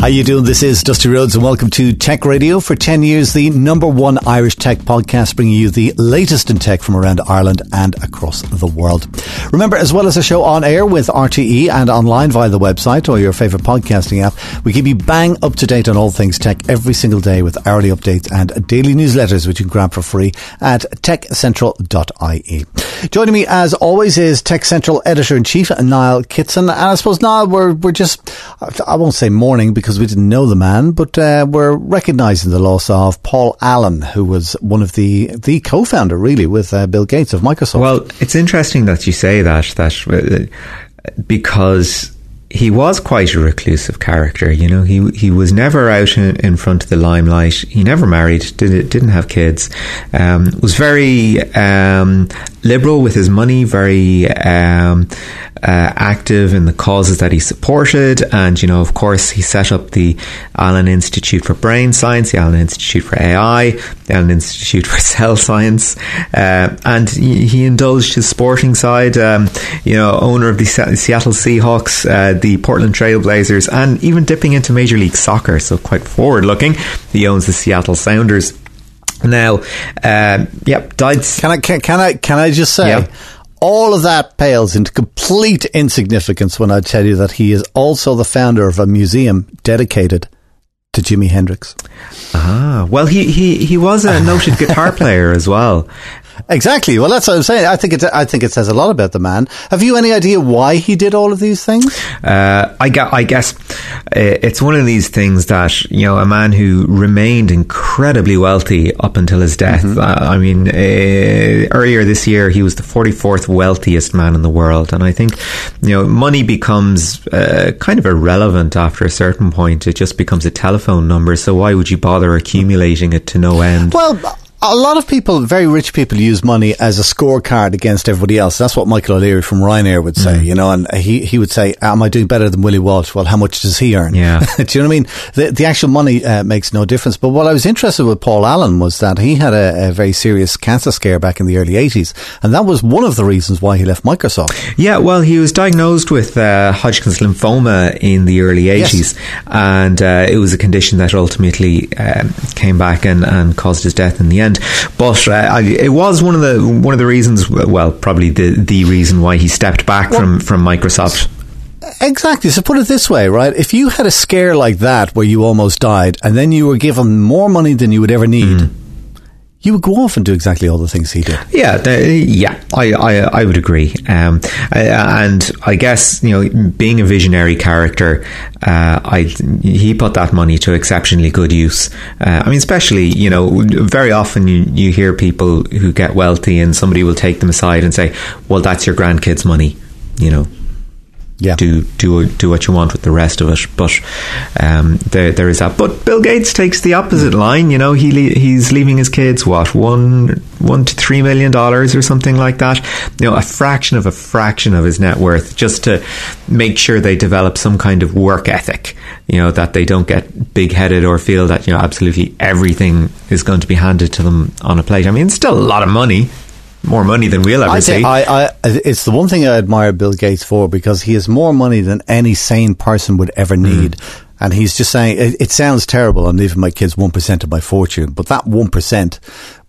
How you doing? This is Dusty Rhodes and welcome to Tech Radio. For 10 years, the number one Irish tech podcast bringing you the latest in tech from around Ireland and across the world. Remember, as well as a show on air with RTE and online via the website or your favourite podcasting app, we keep you bang up to date on all things tech every single day with hourly updates and daily newsletters which you can grab for free at techcentral.ie. Joining me as always is Tech Central Editor-in-Chief Niall Kitson. And I suppose, Niall, we're, we're just, I won't say mourning because we didn't know the man, but uh, we're recognising the loss of Paul Allen, who was one of the, the co-founder, really, with uh, Bill Gates of Microsoft. Well, it's interesting that you say that, that uh, because he was quite a reclusive character. You know, he he was never out in, in front of the limelight. He never married, did, didn't have kids. Um, was very um, liberal with his money, very um, uh, active in the causes that he supported, and you know, of course, he set up the Allen Institute for Brain Science, the Allen Institute for AI, the Allen Institute for Cell Science, uh, and he, he, indulged his sporting side. Um, you know, owner of the Seattle Seahawks. Uh, the Portland Trailblazers, and even dipping into Major League Soccer, so quite forward looking. He owns the Seattle Sounders. Now, um, yep, died. Can I can, can I can I just say? Yep. All of that pales into complete insignificance when I tell you that he is also the founder of a museum dedicated to Jimi Hendrix. Ah, well, he, he, he was a noted guitar player as well. Exactly. Well, that's what I'm saying. I think it. I think it says a lot about the man. Have you any idea why he did all of these things? Uh, I, gu- I guess uh, it's one of these things that you know a man who remained incredibly wealthy up until his death. Mm-hmm. Uh, I mean, uh, earlier this year he was the 44th wealthiest man in the world, and I think you know money becomes uh, kind of irrelevant after a certain point. It just becomes a telephone number. So why would you bother accumulating it to no end? Well a lot of people, very rich people, use money as a scorecard against everybody else. That's what Michael O'Leary from Ryanair would say, mm. you know, and he, he would say, Am I doing better than Willie Walsh? Well, how much does he earn? Yeah. Do you know what I mean? The, the actual money uh, makes no difference. But what I was interested with Paul Allen was that he had a, a, very serious cancer scare back in the early 80s. And that was one of the reasons why he left Microsoft. Yeah, well, he was diagnosed with uh, Hodgkin's lymphoma in the early 80s. Yes. And uh, it was a condition that ultimately um, came back and, and caused his death in the end. But uh, it was one of the one of the reasons. Well, probably the the reason why he stepped back well, from from Microsoft. Exactly. So put it this way, right? If you had a scare like that where you almost died, and then you were given more money than you would ever need. Mm you would go off and do exactly all the things he did. Yeah, the, yeah, I, I, I would agree. Um, and I guess you know, being a visionary character, uh, I he put that money to exceptionally good use. Uh, I mean, especially you know, very often you, you hear people who get wealthy and somebody will take them aside and say, "Well, that's your grandkids' money," you know yeah. do do do what you want with the rest of it. But um, there there is that. But Bill Gates takes the opposite line. You know, he he's leaving his kids what one one to three million dollars or something like that. You know, a fraction of a fraction of his net worth, just to make sure they develop some kind of work ethic. You know, that they don't get big headed or feel that you know absolutely everything is going to be handed to them on a plate. I mean, it's still a lot of money more money than we'll ever I see. I, I, it's the one thing I admire Bill Gates for because he has more money than any sane person would ever hmm. need. Mm. And he's just saying, it, it sounds terrible. I'm leaving my kids 1% of my fortune, but that 1%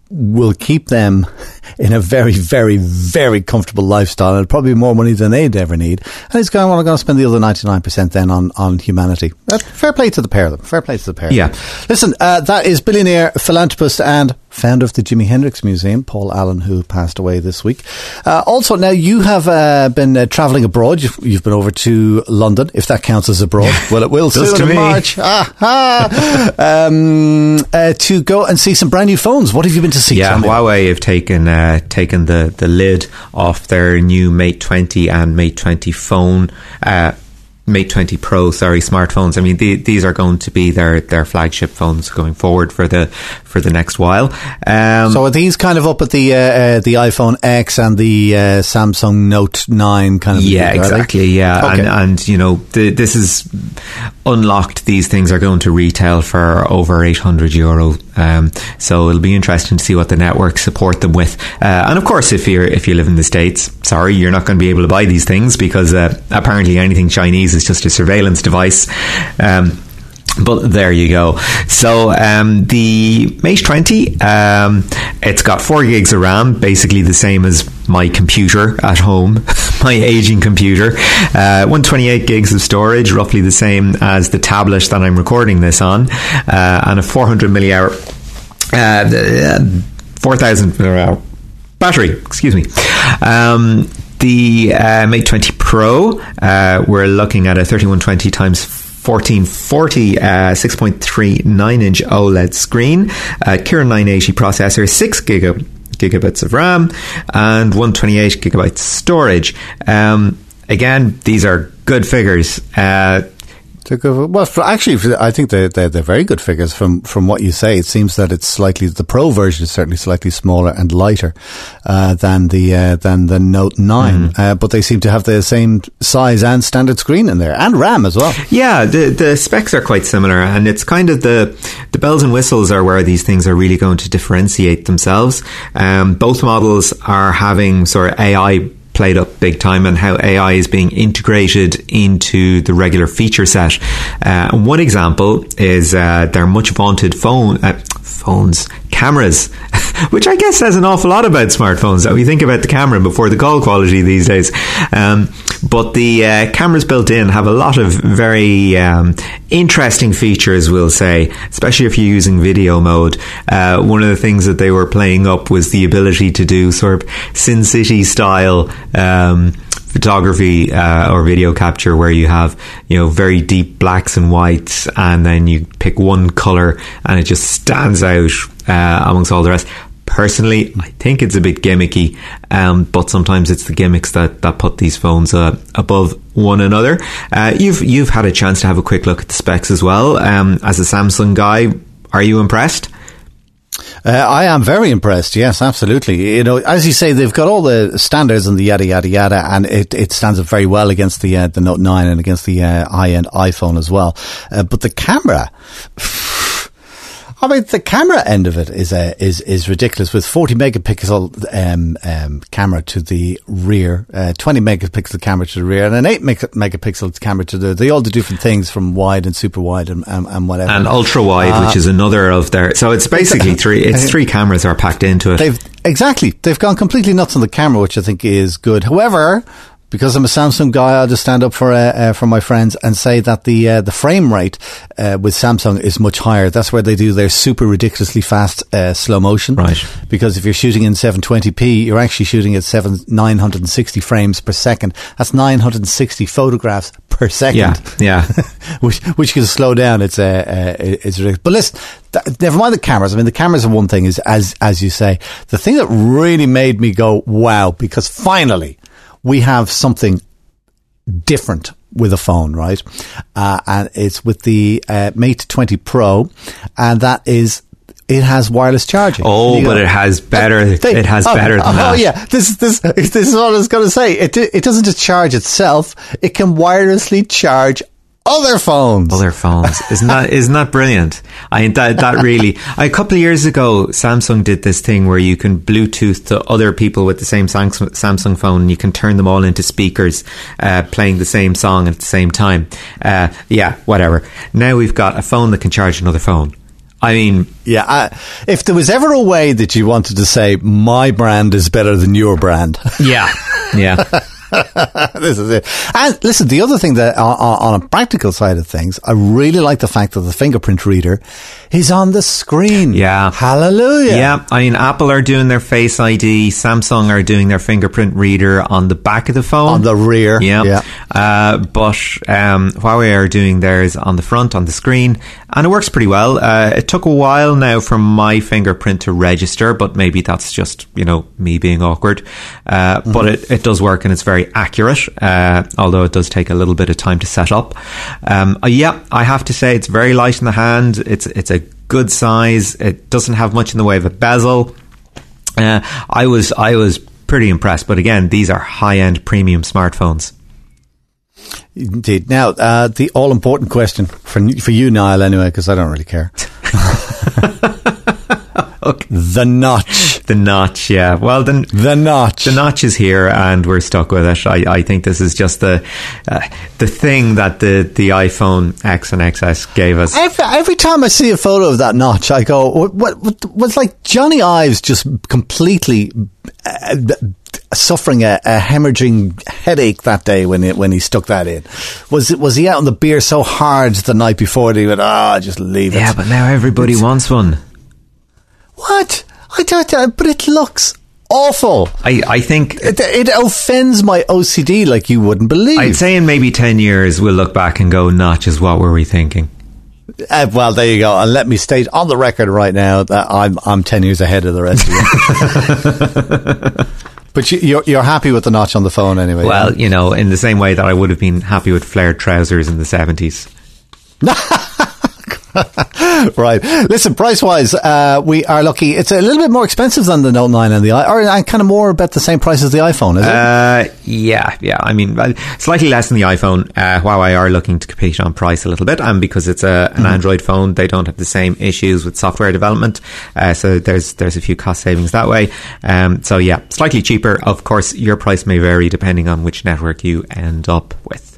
will keep them in a very, very, very comfortable lifestyle and probably more money than they'd ever need. And he's going, well, I'm going to spend the other 99% then on, on humanity. Uh, fair play to the pair of them. Fair play to the pair. Yeah. Listen, uh, that is billionaire, philanthropist and founder of the Jimi Hendrix Museum, Paul Allen, who passed away this week. Uh, also, now you have uh, been uh, travelling abroad. You've, you've, been over to London, if that counts as abroad. well, it will soon in March. Ah, ah. um, uh, to go and see some brand new phones. What have you been to see? Yeah, Huawei have taken uh, taken the, the lid off their new Mate 20 and Mate 20 phone. Mate 20 Pro, sorry, smartphones. I mean, the, these are going to be their, their flagship phones going forward for the for the next while. Um, So are these kind of up at the uh, uh, the iPhone X and the uh, Samsung Note Nine kind of? yeah, league, exactly. Yeah, Okay. and and you know the, this is unlocked. These things are going to retail for over eight hundred euro. Um, so it'll be interesting to see what the networks support them with. Uh, and of course, if you're if you live in the states, sorry, you're not going to be able to buy these things because uh, apparently anything Chinese is just a surveillance device. Um, but there you go. So um, the Mate 20, um, it's got four gigs of RAM, basically the same as my computer at home, my aging computer. Uh, 128 gigs of storage, roughly the same as the tablet that I'm recording this on, uh, and a 400 millihour, uh, the, uh, 4,000 millihour battery. Excuse me. Um, the uh, Mate 20 Pro, uh, we're looking at a 3120 times 1440 uh, 6.39 inch OLED screen, uh, Kirin 980 processor, 6 giga, gigabits of RAM, and 128 gigabytes storage. Um, again, these are good figures. Uh, They're good. Well, for, actually, I think they're, they're, they're very good figures from, from what you say. It seems that it's slightly, the Pro version is certainly slightly smaller and lighter, uh, than the, uh, than the Note 9. Uh, but they seem to have the same size and standard screen in there and RAM as well. Yeah, the the specs are quite similar, and it's kind of the the bells and whistles are where these things are really going to differentiate themselves. Um, both models are having sort of AI played up big time and how AI is being integrated into the regular feature set. Uh, and one example is uh, their much vaunted phone uh, phones cameras, which I guess says an awful lot about smartphones. That we think about the camera before the call quality these days. Um, but the uh, cameras built in have a lot of very um, interesting features, we'll say, especially if you're using video mode. Uh, one of the things that they were playing up was the ability to do sort of Sin City style. Um, photography uh, or video capture where you have you know very deep blacks and whites and then you pick one color and it just stands out uh, amongst all the rest personally I think it's a bit gimmicky um, but sometimes it's the gimmicks that, that put these phones uh, above one another uh, you've you've had a chance to have a quick look at the specs as well um, as a Samsung guy are you impressed Uh, I am very impressed. Yes, absolutely. You know, as you say, they've got all the standards and the yada yada yada, and it, it stands up very well against the uh, the Note Nine and against the uh, high end iPhone as well. Uh, but the camera. I mean, the camera end of it is uh, is is ridiculous with 40 megapixel um, um, camera to the rear, uh, 20 megapixel camera to the rear, and an 8 meg- megapixel camera to the. They all do different things from wide and super wide and, and, and whatever. and ultra wide which is another of their so it's basically three it's three cameras are packed into it They've exactly they've gone completely nuts on the camera, which I think is good. However, because I'm a Samsung guy, I'll just stand up for uh, uh, for my friends and say that the uh, the frame rate uh, with Samsung is much higher. That's where they do their super ridiculously fast uh, slow motion. Right. Because if you're shooting in 720p, you're actually shooting at seven 960 frames per second. That's 960 photographs per second yeah yeah which which can slow down. It's uh, uh, it's ridiculous. But listen, never mind the cameras. I mean, the cameras are one thing. Is as as you say, the thing that really made me go wow because finally we have something different with a phone, right? Uh, and it's with the uh, Mate 20 Pro, and that is. It has wireless charging. Oh, but go- it has better- They- it has oh, better than oh, that. yeah, this this this is what I was going to say. It it doesn't just charge itself; it can wirelessly charge other phones. other phones. Isn't that isn't that brilliant? I that that really a couple of years ago Samsung did this thing where you can Bluetooth to other people with the same Samsung, Samsung phone and you can turn them all into speakers uh, playing the same song at the same time. Uh, yeah whatever. Now we've got a phone that can charge another phone. I mean Yeah, I, if there was ever a way that you wanted to say my brand is better than your brand, yeah. Yeah this is it. And listen, the other thing that on, on a practical side of things, I really like the fact that the fingerprint reader is on the screen. Yeah. hallelujah. Yeah, I mean, Apple are doing their Face ID, Samsung are doing their fingerprint reader on the back of the phone. On the rear, Yeah. yeah. Uh, but um, Huawei are doing theirs on the front, on the screen, and it works pretty well. Uh, it took a while now for my fingerprint to register, but maybe that's just, you know, me being awkward. Uh, Mm-hmm. But it, it does work and it's very accurate, uh, although it does take a little bit of time to set up. Um, uh, yeah, I have to say it's very light in the hand. It's it's a good size. It doesn't have much in the way of a bezel. Uh, I was I was pretty impressed, but again, these are high end premium smartphones. Indeed. Now, uh, the all important question for for you, Niall, anyway, because I don't really care. okay. The notch. The notch, yeah. Well, then the notch. The notch is here, and we're stuck with it. I, I think this is just the uh, the thing that the, the iPhone X and XS gave us. Every, every time I see a photo of that notch, I go, "What? What? what was like Johnny Ives just completely." Uh, suffering a, a, hemorrhaging headache that day when he, when he stuck that in. Was it was he out on the beer so hard the night before that he went, ah, oh, just leave it. Yeah, but now everybody it's, wants one. What? I don't. But it looks awful. I, I think it, it, offends my OCD like you wouldn't believe. I'd say in maybe ten years we'll look back and go, "Notches, what were we thinking?" Uh, well, there you go. And let me state on the record right now that I'm I'm ten years ahead of the rest of you. But you're you're happy with the notch on the phone anyway. Well, you know, in the same way that I would have been happy with flared trousers in the seventies. right. Listen, price wise, uh, we are lucky. It's a little bit more expensive than the Note 9 and the i, or uh, kind of more about the same price as the iPhone, is it? Uh, yeah, yeah. I mean, slightly less than the iPhone. Uh, Huawei are looking to compete on price a little bit, and because it's a, an mm-hmm. Android phone, they don't have the same issues with software development. Uh, so there's there's a few cost savings that way. Um, so yeah, slightly cheaper. Of course, your price may vary depending on which network you end up with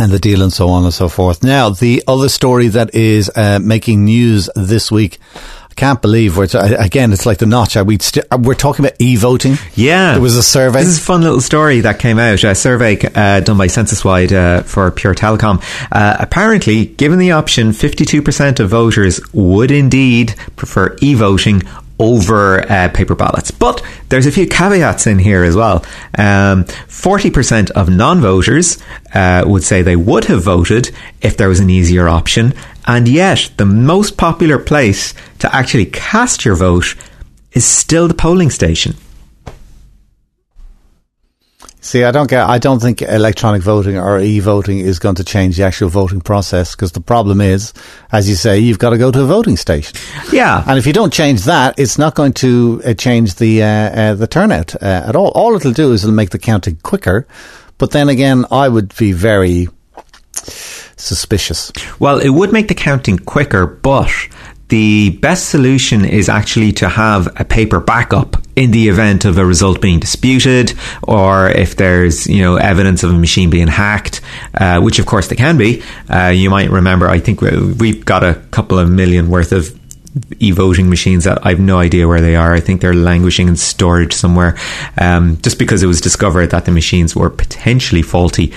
and the deal and so on and so forth. Now, the other story that is uh, making news this week. I can't believe we're t- again. It's like the notch. Are we st- we're talking about e-voting. Yeah, there was a survey. This is a fun little story that came out. A survey uh, done by Censuswide uh, for Pure Telecom. Uh, apparently, given the option, fifty-two percent of voters would indeed prefer e-voting over uh, paper ballots. But there's a few caveats in here as well. Um, 40% of non voters uh, would say they would have voted if there was an easier option. And yet, the most popular place to actually cast your vote is still the polling station. See, I don't get. I don't think electronic voting or e-voting is going to change the actual voting process because the problem is, as you say, you've got to go to a voting station. Yeah, and if you don't change that, it's not going to uh, change the uh, uh, the turnout uh, at all. All it'll do is it'll make the counting quicker. But then again, I would be very suspicious. Well, it would make the counting quicker, but the best solution is actually to have a paper backup in the event of a result being disputed or if there's you know evidence of a machine being hacked uh, which of course they can be uh, you might remember I think we've got a couple of million worth of e-voting machines that I've no idea where they are. I think they're languishing in storage somewhere, um, just because it was discovered that the machines were potentially faulty.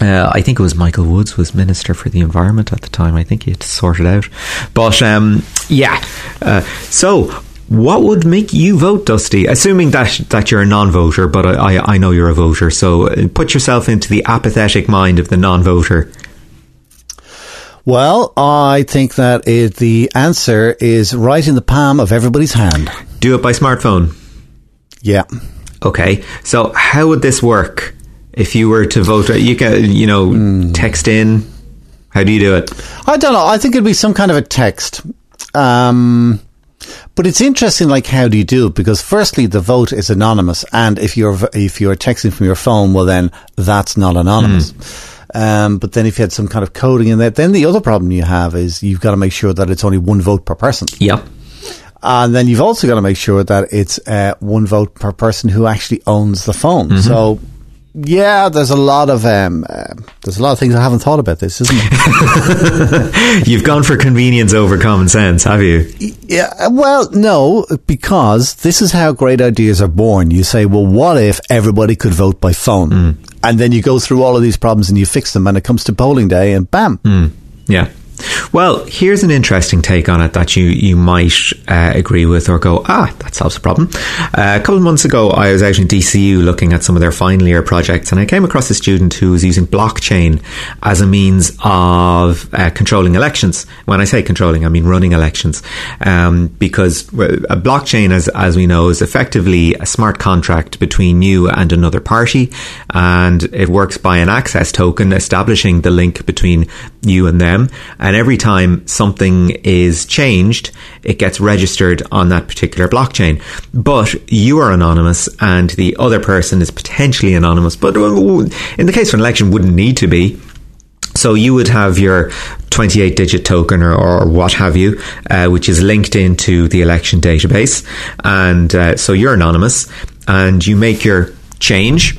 Uh, I think it was Michael Woods was Minister for the Environment at the time. I think he had to sort it out. But um, yeah, uh, so what would make you vote, Dusty? Assuming that that you're a non-voter, but I, I know you're a voter. So uh, put yourself into the apathetic mind of the non-voter. Well, I think that it, the answer is right in the palm of everybody's hand. Do it by smartphone. Yeah. Okay. So how would this work? If you were to vote, you can, you know, mm. text in. How do you do it? I don't know. I think it'd be some kind of a text. Um, but it's interesting, like how do you do it? Because firstly, the vote is anonymous, and if you're if you're texting from your phone, well, then that's not anonymous. Mm. Um, but then if you had some kind of coding in there, then the other problem you have is you've got to make sure that it's only one vote per person. Yep. And then you've also got to make sure that it's uh, one vote per person who actually owns the phone. Mm-hmm. So yeah, there's a lot of um, uh, there's a lot of things I haven't thought about this, isn't it? You've gone for convenience over common sense, have you? Yeah. Well, no, because this is how great ideas are born. You say, well, what if everybody could vote by phone? Mm. And then you go through all of these problems and you fix them, and it comes to polling day, and bam. Mm. Yeah. Well, here's an interesting take on it that you you might uh, agree with or go, ah, that solves the problem. Uh, a couple of months ago, I was out in DCU looking at some of their final year projects, and I came across a student who was using blockchain as a means of uh, controlling elections. When I say controlling, I mean running elections, um, because a blockchain, as as we know, is effectively a smart contract between you and another party, and it works by an access token establishing the link between you and them. And every time something is changed, it gets registered on that particular blockchain. But you are anonymous and the other person is potentially anonymous. But in the case of an election, wouldn't need to be. So you would have your 28 digit token or, or what have you, uh, which is linked into the election database. And uh, so you're anonymous and you make your change.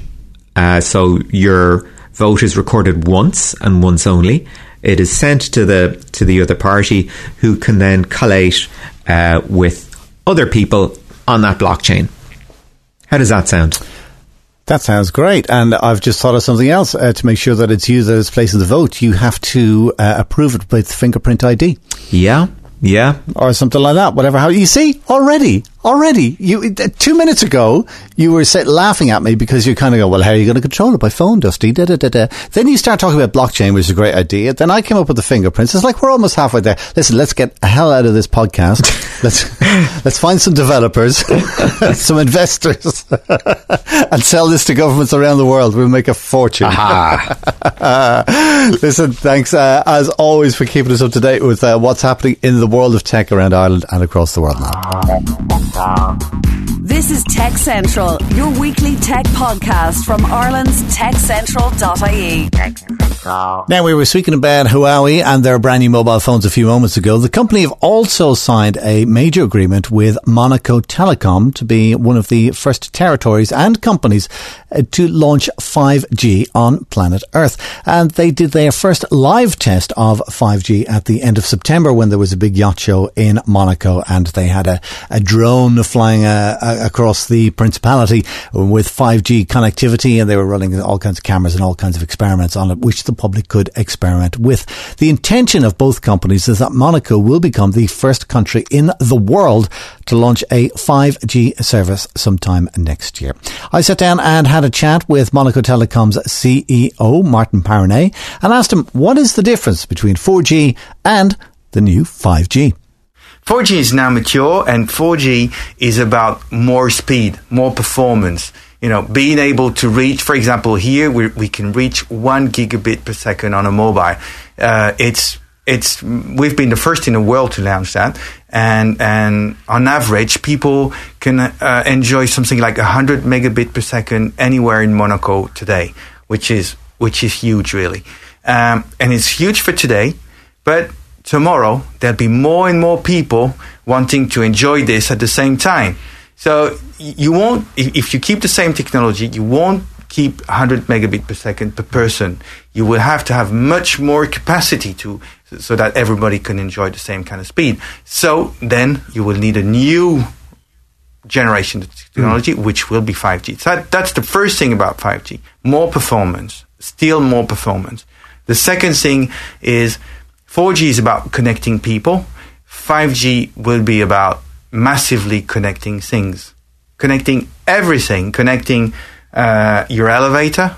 Uh, so your vote is recorded once and once only. It is sent to the to the other party, who can then collate uh, with other people on that blockchain. How does that sound? That sounds great. And I've just thought of something else uh, to make sure that it's used as place of the vote. You have to uh, approve it with fingerprint ID. Yeah. Yeah. Or something like that. Whatever. How you see already, already. You two minutes ago you were sit, laughing at me because you kind of go, well, how are you going to control it by phone, Dusty? Da, da, da, da. Then you start talking about blockchain, which is a great idea. Then I came up with the fingerprints. It's like we're almost halfway there. Listen, let's get a hell out of this podcast. let's let's find some developers, some investors, and sell this to governments around the world. We'll make a fortune. Listen, thanks uh, as always for keeping us up to date with uh, what's happening in the world of tech around Ireland and across the world now. This is Tech Central, your weekly tech podcast from Ireland's techcentral.ie. Now, we were speaking about Huawei and their brand new mobile phones a few moments ago. The company have also signed a major agreement with Monaco Telecom to be one of the first territories and companies uh, to launch 5G on planet Earth. And they did their first live test of 5G at the end of September when there was a big yacht show in Monaco and they had a, a drone flying uh, across the principality with 5G connectivity and they were running all kinds of cameras and all kinds of experiments on it, which the public could experiment with. The intention of both companies is that Monaco will become the first country in the world to launch a 5G service sometime next year. I sat down and had a chat with Monaco Telecom's CEO, Martin Péronnet, and asked him what is the difference between 4G and the new 5G. 4G is now mature and 4G is about more speed, more performance. You know, being able to reach, for example, here we, we can reach one gigabit per second on a mobile. Uh, it's it's we've been the first in the world to launch that, and and on average, people can uh, enjoy something like 100 megabit per second anywhere in Monaco today, which is which is huge, really, um, and it's huge for today. But tomorrow there'll be more and more people wanting to enjoy this at the same time. So you won't if you keep the same technology, you won't keep 100 megabit per second per person. You will have to have much more capacity to so that everybody can enjoy the same kind of speed. So then you will need a new generation of technology, mm. which will be 5G. So that, that's the first thing about 5G. More performance, still more performance. The second thing is 4G is about connecting people. 5G will be about massively connecting things, connecting everything, connecting uh, your elevator,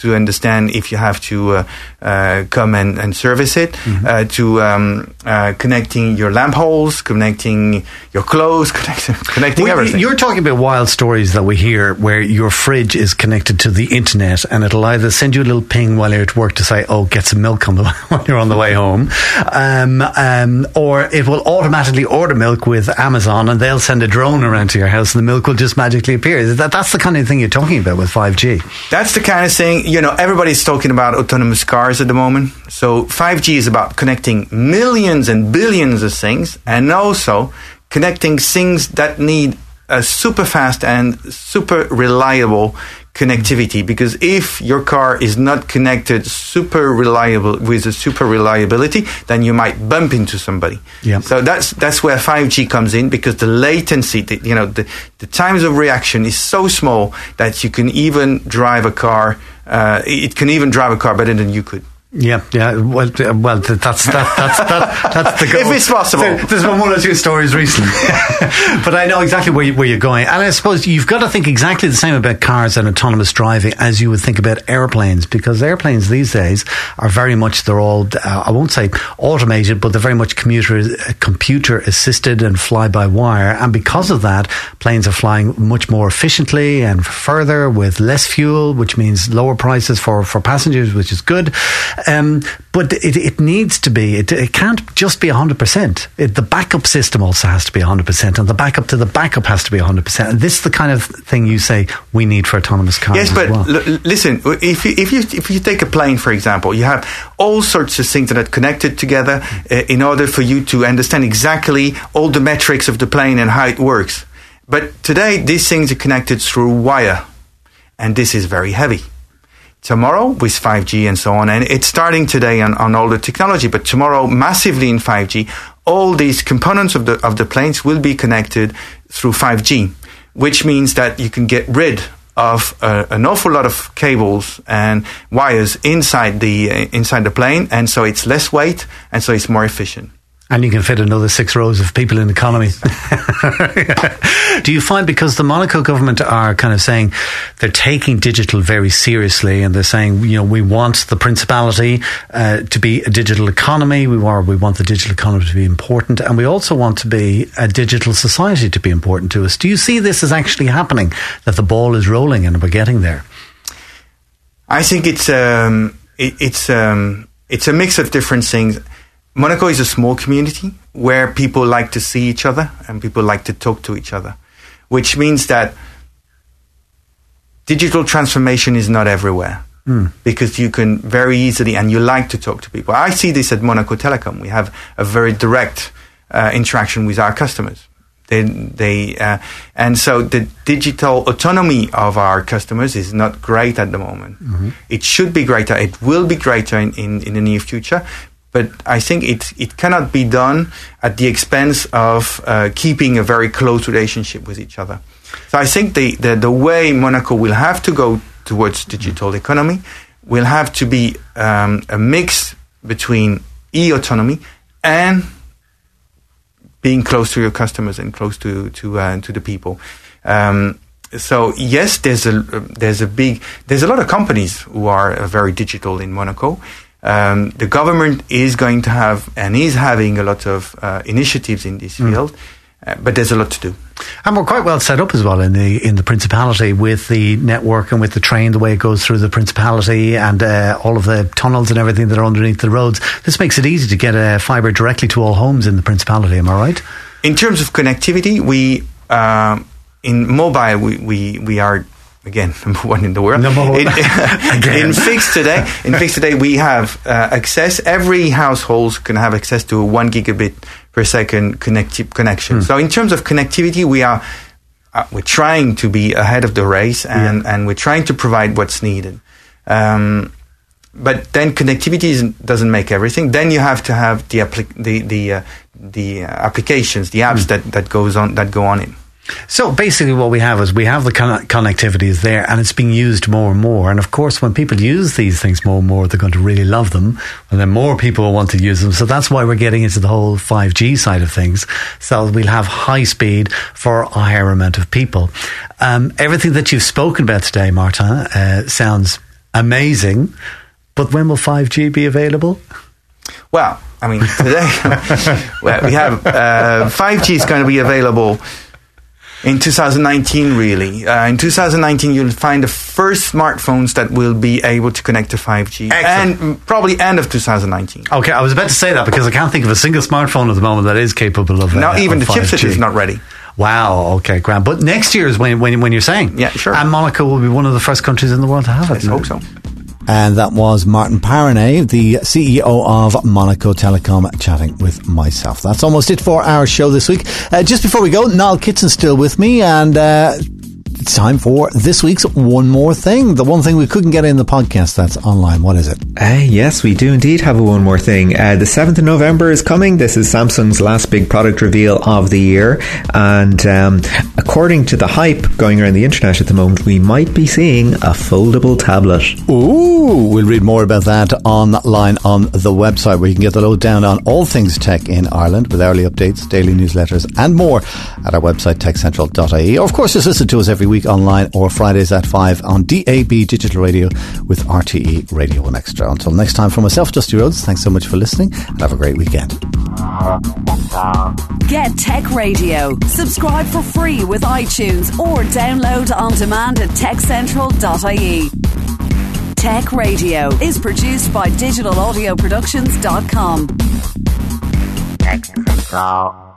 to understand if you have to uh, uh, come and, and, service it, mm-hmm. uh, to um, uh, connecting your lamp holes, connecting your clothes, connecting, connecting well, everything. You're talking about wild stories that we hear where your fridge is connected to the internet and it'll either send you a little ping while you're at work to say, oh, get some milk on the, when you're on the way home, um, um, or it will automatically order milk with Amazon and they'll send a drone around to your house and the milk will just magically appear. That, that's the kind of thing you're talking about with 5G. That's the kind of thing you know, everybody's talking about autonomous cars at the moment. So 5G is about connecting millions and billions of things and also connecting things that need a super fast and super reliable connectivity because if your car is not connected super reliable with a super reliability then you might bump into somebody yep. so that's that's where 5g comes in because the latency the, you know the, the times of reaction is so small that you can even drive a car uh, it can even drive a car better than you could Yeah, yeah. Well, well, th- that's that, that's that, that's the goal. If it's possible. There- There's been one or two stories recently, but I know exactly where, you, where you're going, and I suppose you've got to think exactly the same about cars and autonomous driving as you would think about airplanes, because airplanes these days are very much they're all uh, I won't say automated, but they're very much computer computer assisted and fly by wire, and because of that, planes are flying much more efficiently and further with less fuel, which means lower prices for for passengers, which is good. Um, but it, it needs to be, it, it can't just be 100%. It, the backup system also has to be 100%, and the backup to the backup has to be 100%. And this is the kind of thing you say we need for autonomous cars. Yes, but well. l- listen, if you, if you if you take a plane, for example, you have all sorts of things that are connected together uh, in order for you to understand exactly all the metrics of the plane and how it works. But today, these things are connected through wire, and this is very heavy. Tomorrow with 5G and so on, and it's starting today on, on the technology, but tomorrow massively in 5G, all these components of the of the planes will be connected through 5G, which means that you can get rid of uh, an awful lot of cables and wires inside the uh, inside the plane, and so it's less weight, and so it's more efficient. And you can fit another six rows of people in economy. Do you find because the Monaco government are kind of saying they're taking digital very seriously and they're saying, you know, we want the principality uh, to be a digital economy, we want, we want the digital economy to be important, and we also want to be a digital society to be important to us. Do you see this as actually happening, that the ball is rolling and we're getting there? I think it's um, it, it's um, it's a mix of different things. Monaco is a small community where people like to see each other and people like to talk to each other, which means that digital transformation is not everywhere because you can very easily and you like to talk to people. I see this at Monaco Telecom. We have a very direct uh, interaction with our customers. They, they, uh, and so the digital autonomy of our customers is not great at the moment. It should be greater. It will be greater in, in, in the near future. But I think it, it cannot be done at the expense of uh, keeping a very close relationship with each other. So I think the, the, the way Monaco will have to go towards digital economy will have to be um, a mix between e-autonomy and being close to your customers and close to to uh, to the people. Um, so yes, there's a there's a big there's a lot of companies who are uh, very digital in Monaco. Um, the government is going to have and is having a lot of uh, initiatives in this field, uh, but there's a lot to do. And we're quite well set up as well in the in the principality with the network and with the train, the way it goes through the principality, and uh, all of the tunnels and everything that are underneath the roads. This makes it easy to get uh, fibre directly to all homes in the principality. Am I right? In terms of connectivity, we um, in mobile we, we, we are again number one in the world. Number one. In, in fixed today, in fixed today we have uh, access. Every household can have access to a one gigabit per second connecti- connection. So in terms of connectivity, we are uh, we're trying to be ahead of the race, and, and we're trying to provide what's needed. Um, but then connectivity isn't, doesn't make everything. Then you have to have the applic- the the uh, the uh, applications, the apps that, that goes on that go on it. So basically, what we have is we have the conne- connectivity is there, and it's being used more and more. And of course, when people use these things more and more, they're going to really love them, and then more people will want to use them. So that's why we're getting into the whole five G side of things. So we'll have high speed for a higher amount of people. Um, everything that you've spoken about today, Martin, uh, sounds amazing. But when will five G be available? Well, I mean, today well, we have uh, 5G is going to be available in 2019. Really, uh, in 2019, you'll find the first smartphones that will be able to connect to 5G, Excellent. and probably end of 2019. Okay, I was about to say that because I can't think of a single smartphone at the moment that is capable of. Not uh, even of the chipset 5G. is not ready. Wow. Okay, grand. But next year is when, when when you're saying. Yeah, sure. And Monaco will be one of the first countries in the world to have it. Let's hope so. And that was Martin Péronnet, the CEO of Monaco Telecom, chatting with myself. That's almost it for our show this week. Uh, just before we go, Niall Kitson still with me, and uh, it's time for this week's One More Thing. The one thing we couldn't get in the podcast that's online. What is it? Uh, yes, we do indeed have a one more thing. Uh, the 7th of November is coming. This is Samsung's last big product reveal of the year. And um, according to the hype going around the internet at the moment, we might be seeing a foldable tablet. Ooh, we'll read more about that online on the website where you can get the lowdown on all things tech in Ireland with hourly updates, daily newsletters, and more at our website, techcentral.ie. Or, of course, just listen to us every week online or Fridays at 5 on DAB Digital Radio with RTE Radio 1 Extra. Until next time, from myself, Dusty Rhodes, thanks so much for listening and have a great weekend. Get Tech Radio. Subscribe for free with iTunes or download on demand at techcentral.ie. Tech Radio is produced by digitalaudioproductions.com. Tech Central.